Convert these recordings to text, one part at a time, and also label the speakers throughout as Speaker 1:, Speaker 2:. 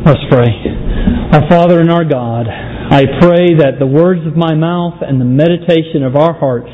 Speaker 1: Let's pray. Our Father and our God, I pray that the words of my mouth and the meditation of our hearts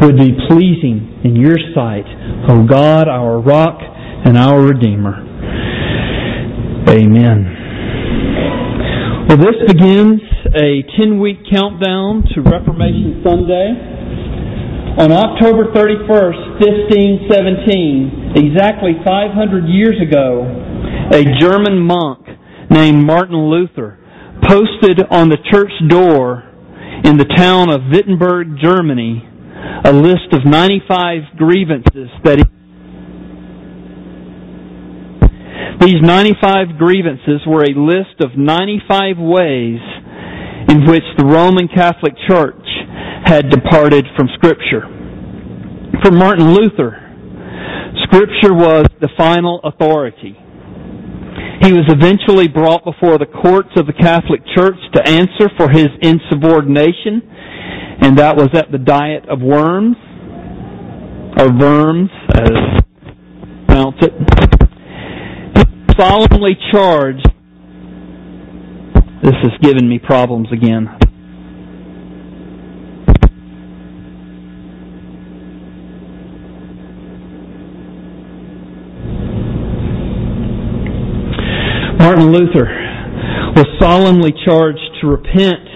Speaker 1: would be pleasing in your sight, O God, our rock and our Redeemer. Amen. Well, this begins a 10 week countdown to Reformation Sunday. On October 31st, 1517, exactly 500 years ago, a German monk named Martin Luther posted on the church door in the town of Wittenberg, Germany, a list of 95 grievances that he These 95 grievances were a list of 95 ways in which the Roman Catholic Church had departed from Scripture. For Martin Luther, Scripture was the final authority. He was eventually brought before the courts of the Catholic Church to answer for his insubordination, and that was at the Diet of Worms, or Worms, as pronounce it. He solemnly charged. This is giving me problems again. Martin Luther was solemnly charged to repent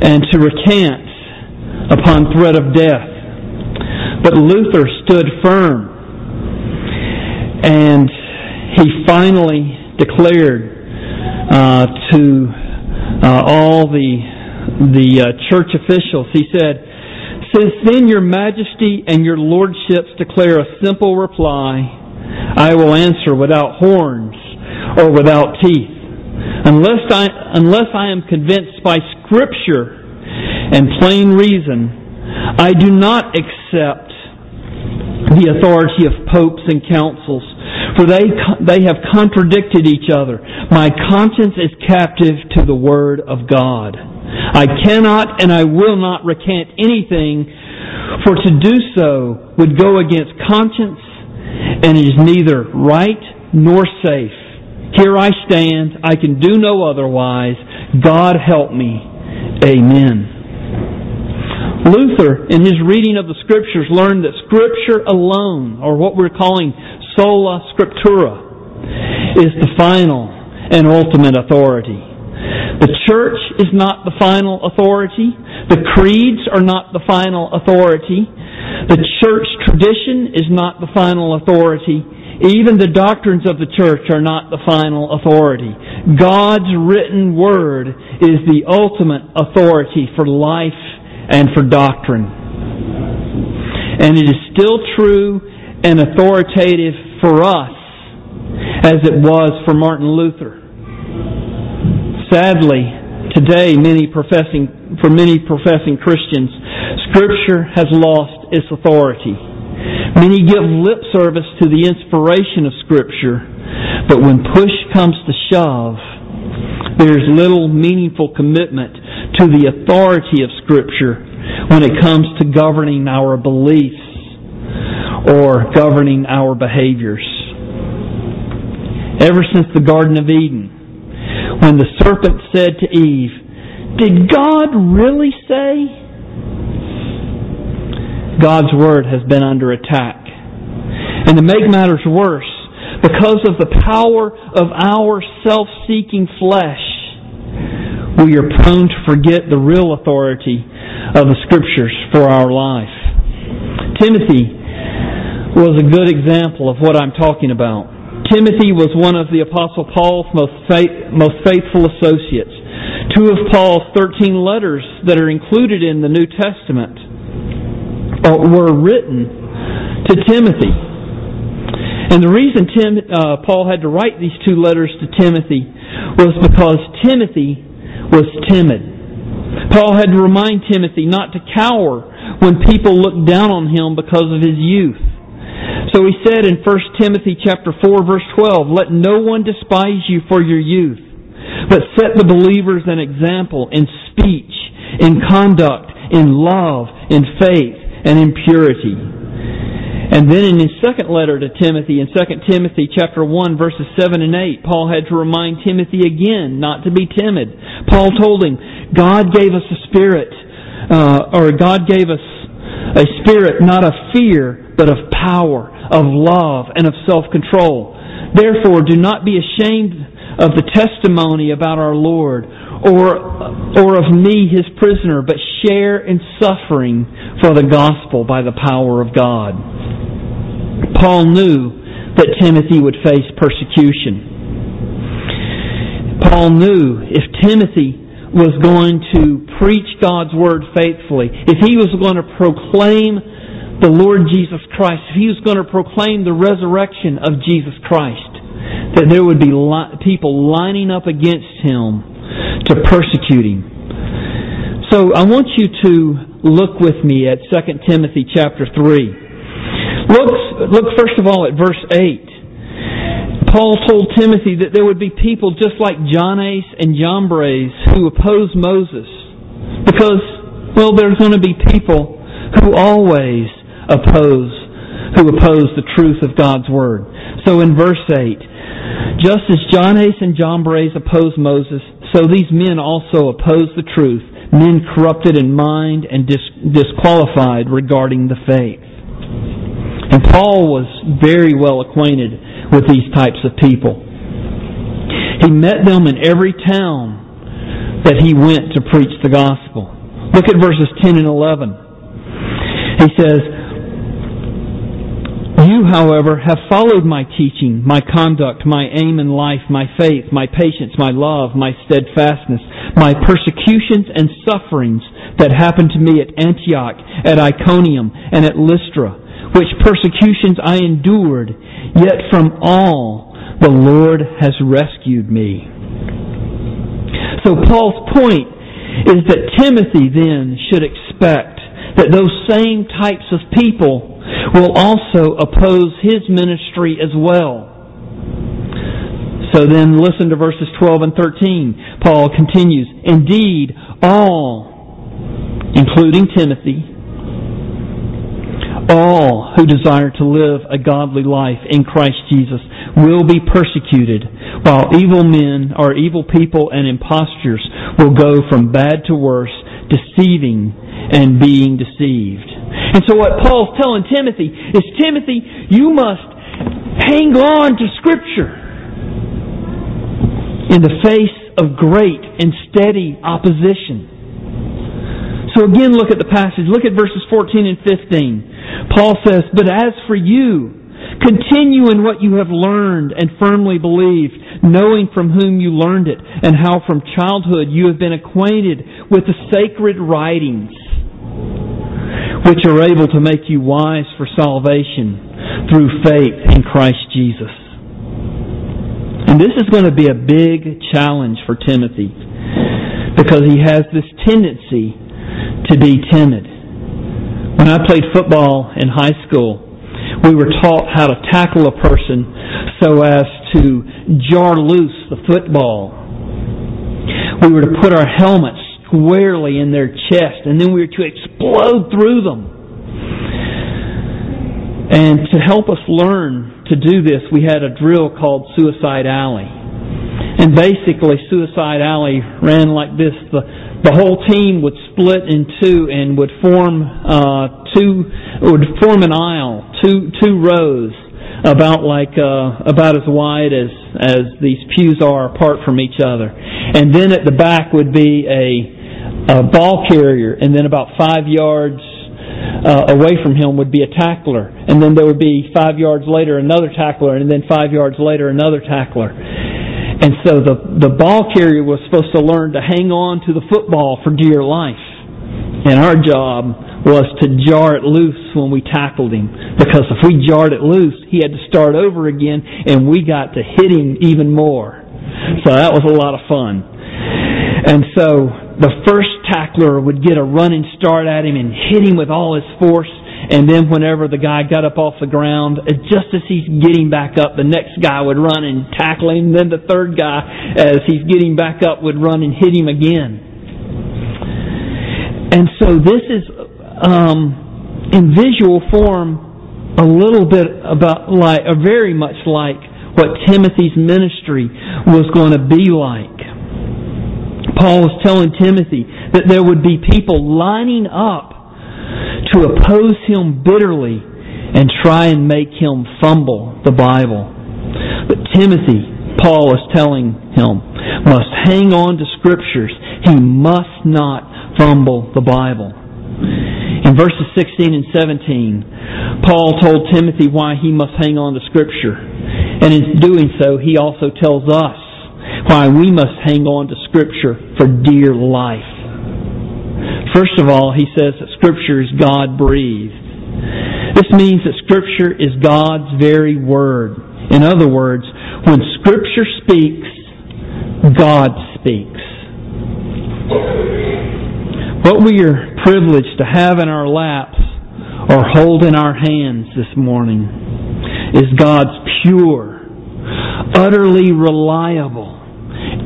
Speaker 1: and to recant upon threat of death. But Luther stood firm and he finally declared uh, to uh, all the the uh, church officials. He said, "Since then your Majesty and your Lordships declare a simple reply, I will answer without horns or without teeth. Unless I, unless I am convinced by Scripture and plain reason, I do not accept the authority of popes and councils, for they, they have contradicted each other. My conscience is captive to the Word of God. I cannot and I will not recant anything, for to do so would go against conscience and is neither right nor safe. Here I stand. I can do no otherwise. God help me. Amen. Luther, in his reading of the Scriptures, learned that Scripture alone, or what we're calling sola scriptura, is the final and ultimate authority. The church is not the final authority. The creeds are not the final authority. The church tradition is not the final authority. Even the doctrines of the church are not the final authority. God's written word is the ultimate authority for life and for doctrine. And it is still true and authoritative for us as it was for Martin Luther. Sadly, today many professing for many professing Christians, scripture has lost its authority. Many give lip service to the inspiration of Scripture, but when push comes to shove, there's little meaningful commitment to the authority of Scripture when it comes to governing our beliefs or governing our behaviors. Ever since the Garden of Eden, when the serpent said to Eve, Did God really say? God's Word has been under attack. And to make matters worse, because of the power of our self-seeking flesh, we are prone to forget the real authority of the Scriptures for our life. Timothy was a good example of what I'm talking about. Timothy was one of the Apostle Paul's most, faith, most faithful associates. Two of Paul's 13 letters that are included in the New Testament were written to Timothy. And the reason Tim, uh, Paul had to write these two letters to Timothy was because Timothy was timid. Paul had to remind Timothy not to cower when people looked down on him because of his youth. So he said in 1 Timothy chapter 4 verse 12, let no one despise you for your youth, but set the believers an example in speech, in conduct, in love, in faith, and impurity. And then in his second letter to Timothy, in 2 Timothy chapter 1 verses 7 and 8, Paul had to remind Timothy again not to be timid. Paul told him, God gave us a spirit, uh, or God gave us a spirit not of fear, but of power, of love, and of self-control. Therefore, do not be ashamed of the testimony about our Lord, or, or of me, his prisoner, but share in suffering for the gospel by the power of God. Paul knew that Timothy would face persecution. Paul knew if Timothy was going to preach God's word faithfully, if he was going to proclaim the Lord Jesus Christ, if he was going to proclaim the resurrection of Jesus Christ, that there would be people lining up against him to persecute him. So I want you to look with me at 2 Timothy chapter 3. Look, look first of all at verse 8. Paul told Timothy that there would be people just like Jannes and Jambres who oppose Moses. Because, well, there's going to be people who always oppose, who oppose the truth of God's Word. So in verse 8, just as Jannes and Jambres opposed Moses, so these men also oppose the truth, men corrupted in mind and dis- disqualified regarding the faith. And Paul was very well acquainted with these types of people. He met them in every town that he went to preach the gospel. Look at verses 10 and 11. He says, however, have followed my teaching, my conduct, my aim in life, my faith, my patience, my love, my steadfastness, my persecutions and sufferings that happened to me at Antioch, at Iconium, and at Lystra which persecutions I endured, yet from all the Lord has rescued me. So Paul's point is that Timothy then should expect that those same types of people will also oppose his ministry as well. So then listen to verses 12 and 13. Paul continues, Indeed, all, including Timothy, all who desire to live a godly life in Christ Jesus will be persecuted, while evil men or evil people and impostors will go from bad to worse, deceiving and being deceived. And so what Paul's telling Timothy is, Timothy, you must hang on to Scripture in the face of great and steady opposition. So again, look at the passage. Look at verses 14 and 15. Paul says, But as for you, continue in what you have learned and firmly believed, knowing from whom you learned it, and how from childhood you have been acquainted with the sacred writings, which are able to make you wise for salvation through faith in Christ Jesus. And this is going to be a big challenge for Timothy because he has this tendency to be timid. When I played football in high school, we were taught how to tackle a person so as to jar loose the football. We were to put our helmets squarely in their chest and then we were to explode through them. And to help us learn to do this, we had a drill called Suicide Alley. And basically, Suicide Alley ran like this. The, the whole team would split in two and would form uh, two would form an aisle, two two rows, about like uh, about as wide as as these pews are apart from each other, and then at the back would be a, a ball carrier, and then about five yards uh, away from him would be a tackler, and then there would be five yards later another tackler, and then five yards later another tackler. And so the, the ball carrier was supposed to learn to hang on to the football for dear life. And our job was to jar it loose when we tackled him. Because if we jarred it loose, he had to start over again and we got to hit him even more. So that was a lot of fun. And so the first tackler would get a running start at him and hit him with all his force and then whenever the guy got up off the ground, uh, just as he's getting back up, the next guy would run and tackle him. Then the third guy, as he's getting back up, would run and hit him again. And so this is, um, in visual form, a little bit about like, or very much like what Timothy's ministry was going to be like. Paul was telling Timothy that there would be people lining up to oppose him bitterly and try and make him fumble the Bible. But Timothy, Paul is telling him, must hang on to scriptures. He must not fumble the Bible. In verses 16 and 17, Paul told Timothy why he must hang on to scripture. And in doing so, he also tells us why we must hang on to scripture for dear life. First of all, he says that Scripture is God breathed. This means that Scripture is God's very Word. In other words, when Scripture speaks, God speaks. What we are privileged to have in our laps or hold in our hands this morning is God's pure, utterly reliable,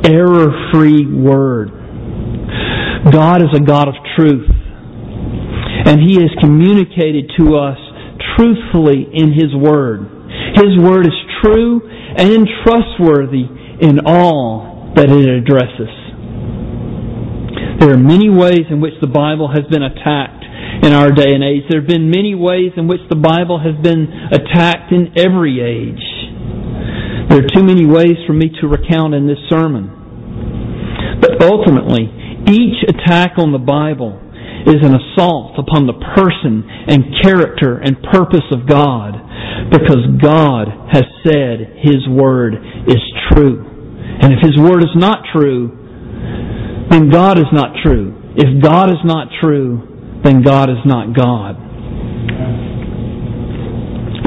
Speaker 1: error-free Word. God is a God of truth. And He has communicated to us truthfully in His Word. His Word is true and trustworthy in all that it addresses. There are many ways in which the Bible has been attacked in our day and age. There have been many ways in which the Bible has been attacked in every age. There are too many ways for me to recount in this sermon. But ultimately, each attack on the Bible is an assault upon the person and character and purpose of God because God has said His Word is true. And if His Word is not true, then God is not true. If God is not true, then God is not God.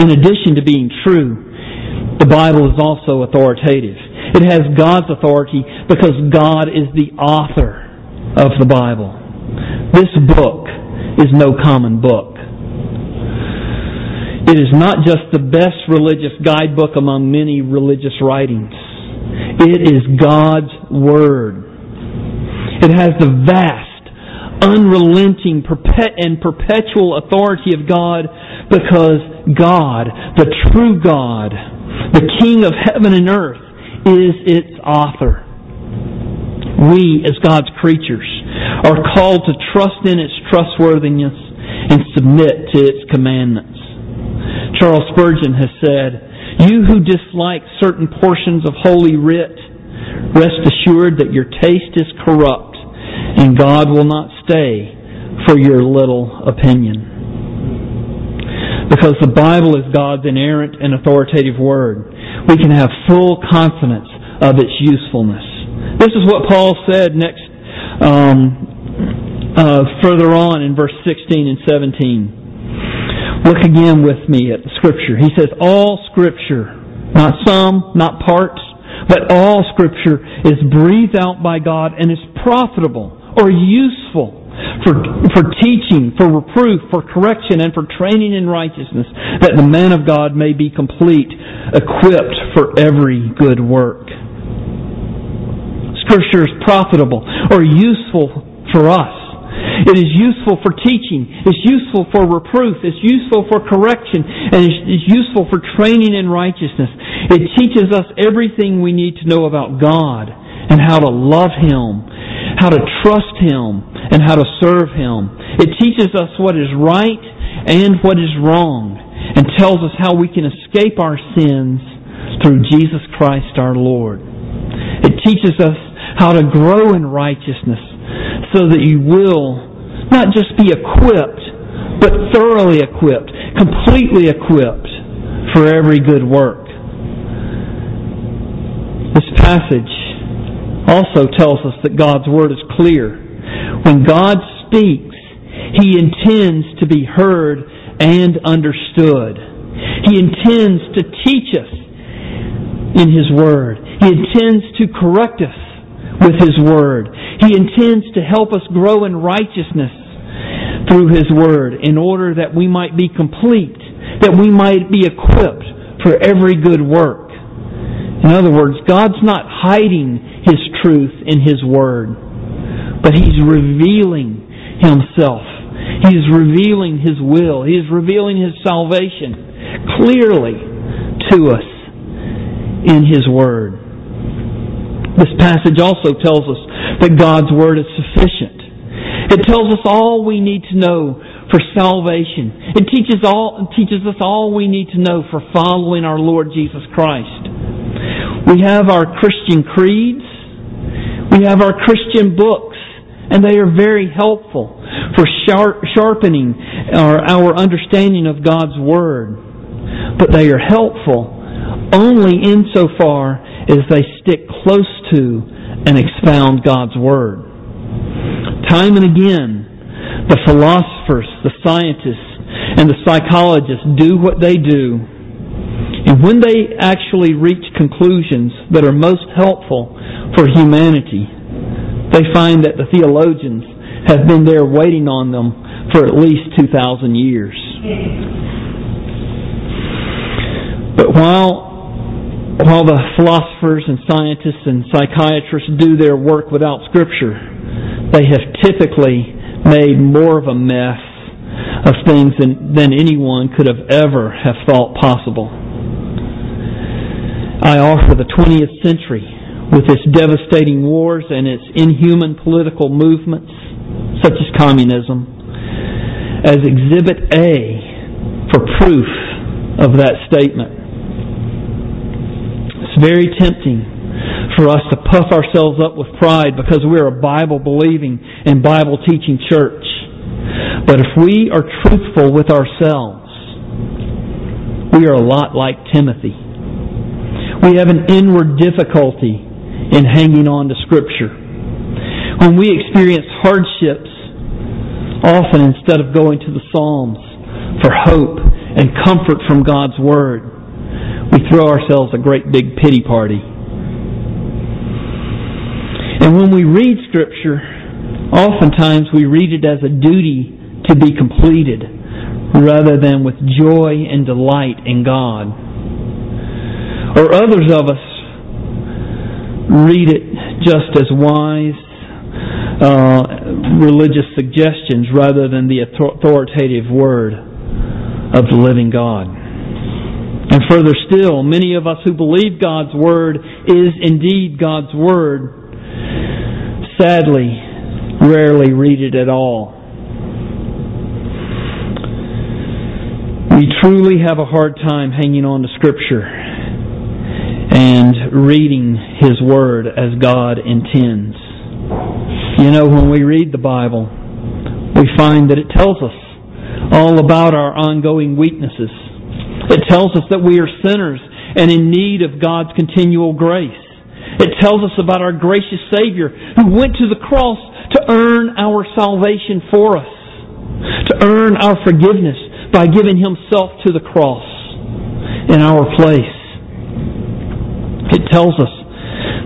Speaker 1: In addition to being true, the Bible is also authoritative. It has God's authority because God is the author of the Bible. This book is no common book. It is not just the best religious guidebook among many religious writings. It is God's Word. It has the vast, unrelenting, and perpetual authority of God because God, the true God, the King of heaven and earth, is its author we, as God's creatures, are called to trust in its trustworthiness and submit to its commandments. Charles Spurgeon has said, You who dislike certain portions of Holy Writ, rest assured that your taste is corrupt, and God will not stay for your little opinion. Because the Bible is God's inerrant and authoritative word, we can have full confidence of its usefulness. This is what Paul said next, um, uh, further on in verse 16 and 17. Look again with me at the scripture. He says, all scripture, not some, not parts, but all scripture is breathed out by God and is profitable or useful for, for teaching, for reproof, for correction, and for training in righteousness, that the man of God may be complete, equipped for every good work. Scripture is profitable or useful for us. It is useful for teaching. It's useful for reproof. It's useful for correction. And it's useful for training in righteousness. It teaches us everything we need to know about God and how to love Him, how to trust Him, and how to serve Him. It teaches us what is right and what is wrong and tells us how we can escape our sins through Jesus Christ our Lord. It teaches us how to grow in righteousness so that you will not just be equipped, but thoroughly equipped, completely equipped for every good work. This passage also tells us that God's Word is clear. When God speaks, He intends to be heard and understood. He intends to teach us in His Word. He intends to correct us with His Word. He intends to help us grow in righteousness through His Word in order that we might be complete, that we might be equipped for every good work. In other words, God's not hiding His truth in His Word, but He's revealing Himself. He's revealing His will. He's revealing His salvation. clearly to us in His Word. This passage also tells us that God's Word is sufficient. It tells us all we need to know for salvation. It teaches all teaches us all we need to know for following our Lord Jesus Christ. We have our Christian creeds. We have our Christian books, and they are very helpful for sharpening our, our understanding of God's Word. But they are helpful only insofar as they stick close to and expound God's Word. Time and again, the philosophers, the scientists, and the psychologists do what they do. And when they actually reach conclusions that are most helpful for humanity, they find that the theologians have been there waiting on them for at least 2,000 years. But while while the philosophers and scientists and psychiatrists do their work without Scripture, they have typically made more of a mess of things than, than anyone could have ever have thought possible. I offer the 20th century with its devastating wars and its inhuman political movements, such as communism, as Exhibit A for proof of that statement It's very tempting for us to puff ourselves up with pride because we're a Bible believing and Bible teaching church. But if we are truthful with ourselves, we are a lot like Timothy. We have an inward difficulty in hanging on to Scripture. When we experience hardships, often instead of going to the Psalms for hope and comfort from God's Word, we throw ourselves a great big pity party. And when we read Scripture, oftentimes we read it as a duty to be completed rather than with joy and delight in God. Or others of us read it just as wise uh, religious suggestions rather than the authoritative word of the living God. And further still, many of us who believe God's Word is indeed God's Word, sadly, rarely read it at all. We truly have a hard time hanging on to Scripture and reading His Word as God intends. You know, when we read the Bible, we find that it tells us all about our ongoing weaknesses it tells us that we are sinners and in need of God's continual grace. It tells us about our gracious Savior who went to the cross to earn our salvation for us, to earn our forgiveness by giving Himself to the cross in our place. It tells us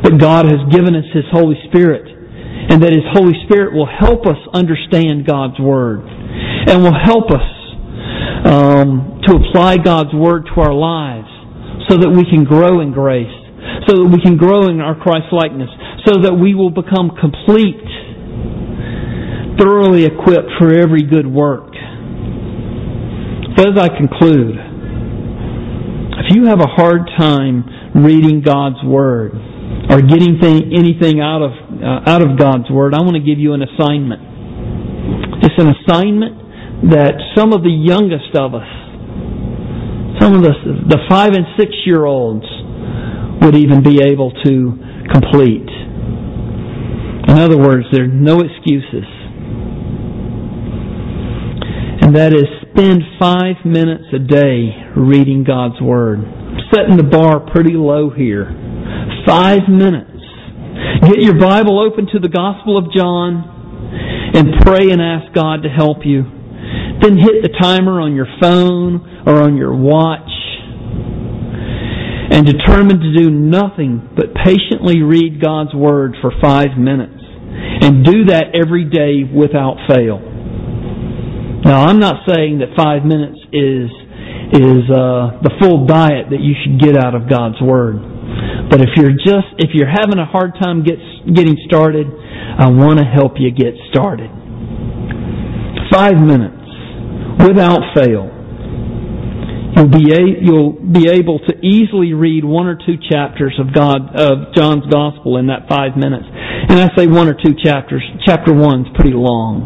Speaker 1: that God has given us His Holy Spirit and that His Holy Spirit will help us understand God's Word and will help us um, to apply God's Word to our lives so that we can grow in grace, so that we can grow in our Christ likeness, so that we will become complete, thoroughly equipped for every good work. So as I conclude, if you have a hard time reading God's Word or getting thing, anything out of uh, out of God's Word, I want to give you an assignment. It's an assignment that some of the youngest of us, some of the, the five and six year olds, would even be able to complete. In other words, there are no excuses. And that is spend five minutes a day reading God's Word. Setting the bar pretty low here. Five minutes. Get your Bible open to the Gospel of John and pray and ask God to help you then hit the timer on your phone or on your watch and determine to do nothing but patiently read God's Word for five minutes. And do that every day without fail. Now, I'm not saying that five minutes is is uh, the full diet that you should get out of God's Word. But if you're just if you're having a hard time get, getting started, I want to help you get started. Five minutes without fail. You'll be, a, you'll be able to easily read one or two chapters of God of John's Gospel in that five minutes. And I say one or two chapters. Chapter one's pretty long,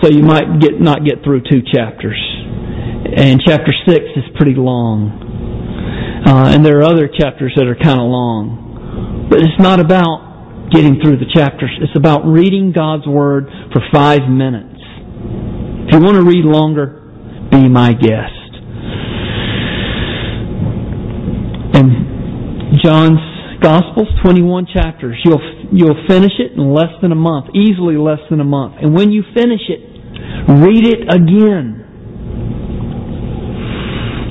Speaker 1: so you might get not get through two chapters. And chapter six is pretty long, uh, and there are other chapters that are kind of long. But it's not about getting through the chapters. It's about reading God's Word for five minutes. If you want to read longer, be my guest. And John's Gospels, 21 chapters. You'll, you'll finish it in less than a month, easily less than a month. And when you finish it, read it again.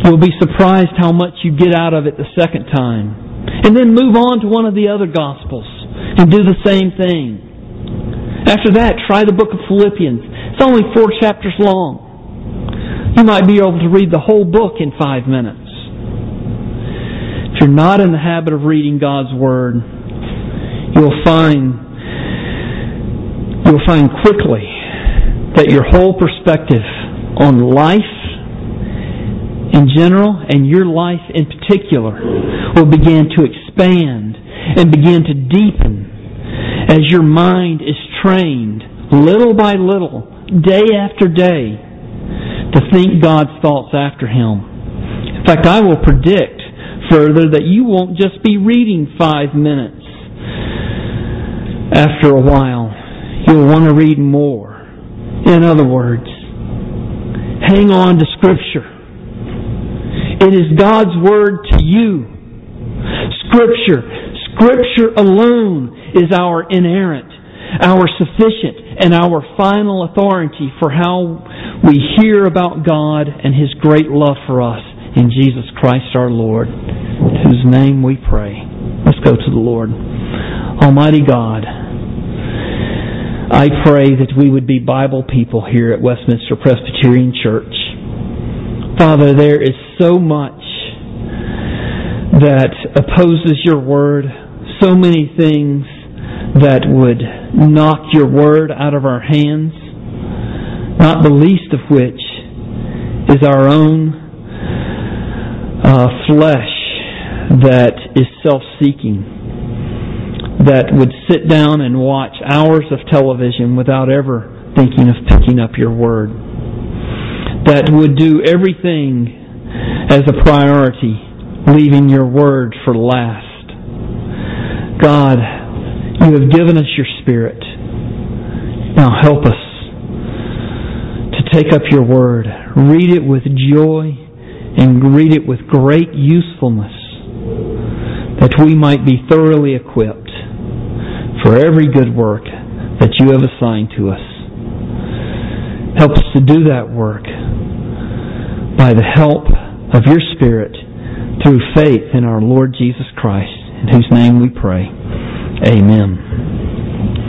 Speaker 1: You'll be surprised how much you get out of it the second time. And then move on to one of the other Gospels and do the same thing. After that, try the book of Philippians. It's only four chapters long. You might be able to read the whole book in five minutes. If you're not in the habit of reading God's Word, you'll find you'll find quickly that your whole perspective on life in general and your life in particular will begin to expand and begin to deepen as your mind is trained little by little, day after day, to think God's thoughts after Him. In fact, I will predict further that you won't just be reading five minutes after a while. You'll want to read more. In other words, hang on to Scripture. It is God's Word to you. Scripture. Scripture alone is our inerrant, our sufficient, and our final authority for how we hear about God and His great love for us in Jesus Christ our Lord, whose name we pray. Let's go to the Lord. Almighty God, I pray that we would be Bible people here at Westminster Presbyterian Church. Father, there is so much that opposes your word, so many things that would knock your word out of our hands, not the least of which is our own uh, flesh that is self-seeking, that would sit down and watch hours of television without ever thinking of picking up your word, that would do everything as a priority, leaving your word for last. God, you have given us your Spirit. Now help us to take up your word, read it with joy, and read it with great usefulness, that we might be thoroughly equipped for every good work that you have assigned to us. Help us to do that work by the help of your Spirit through faith in our Lord Jesus Christ, in whose name we pray. Amen.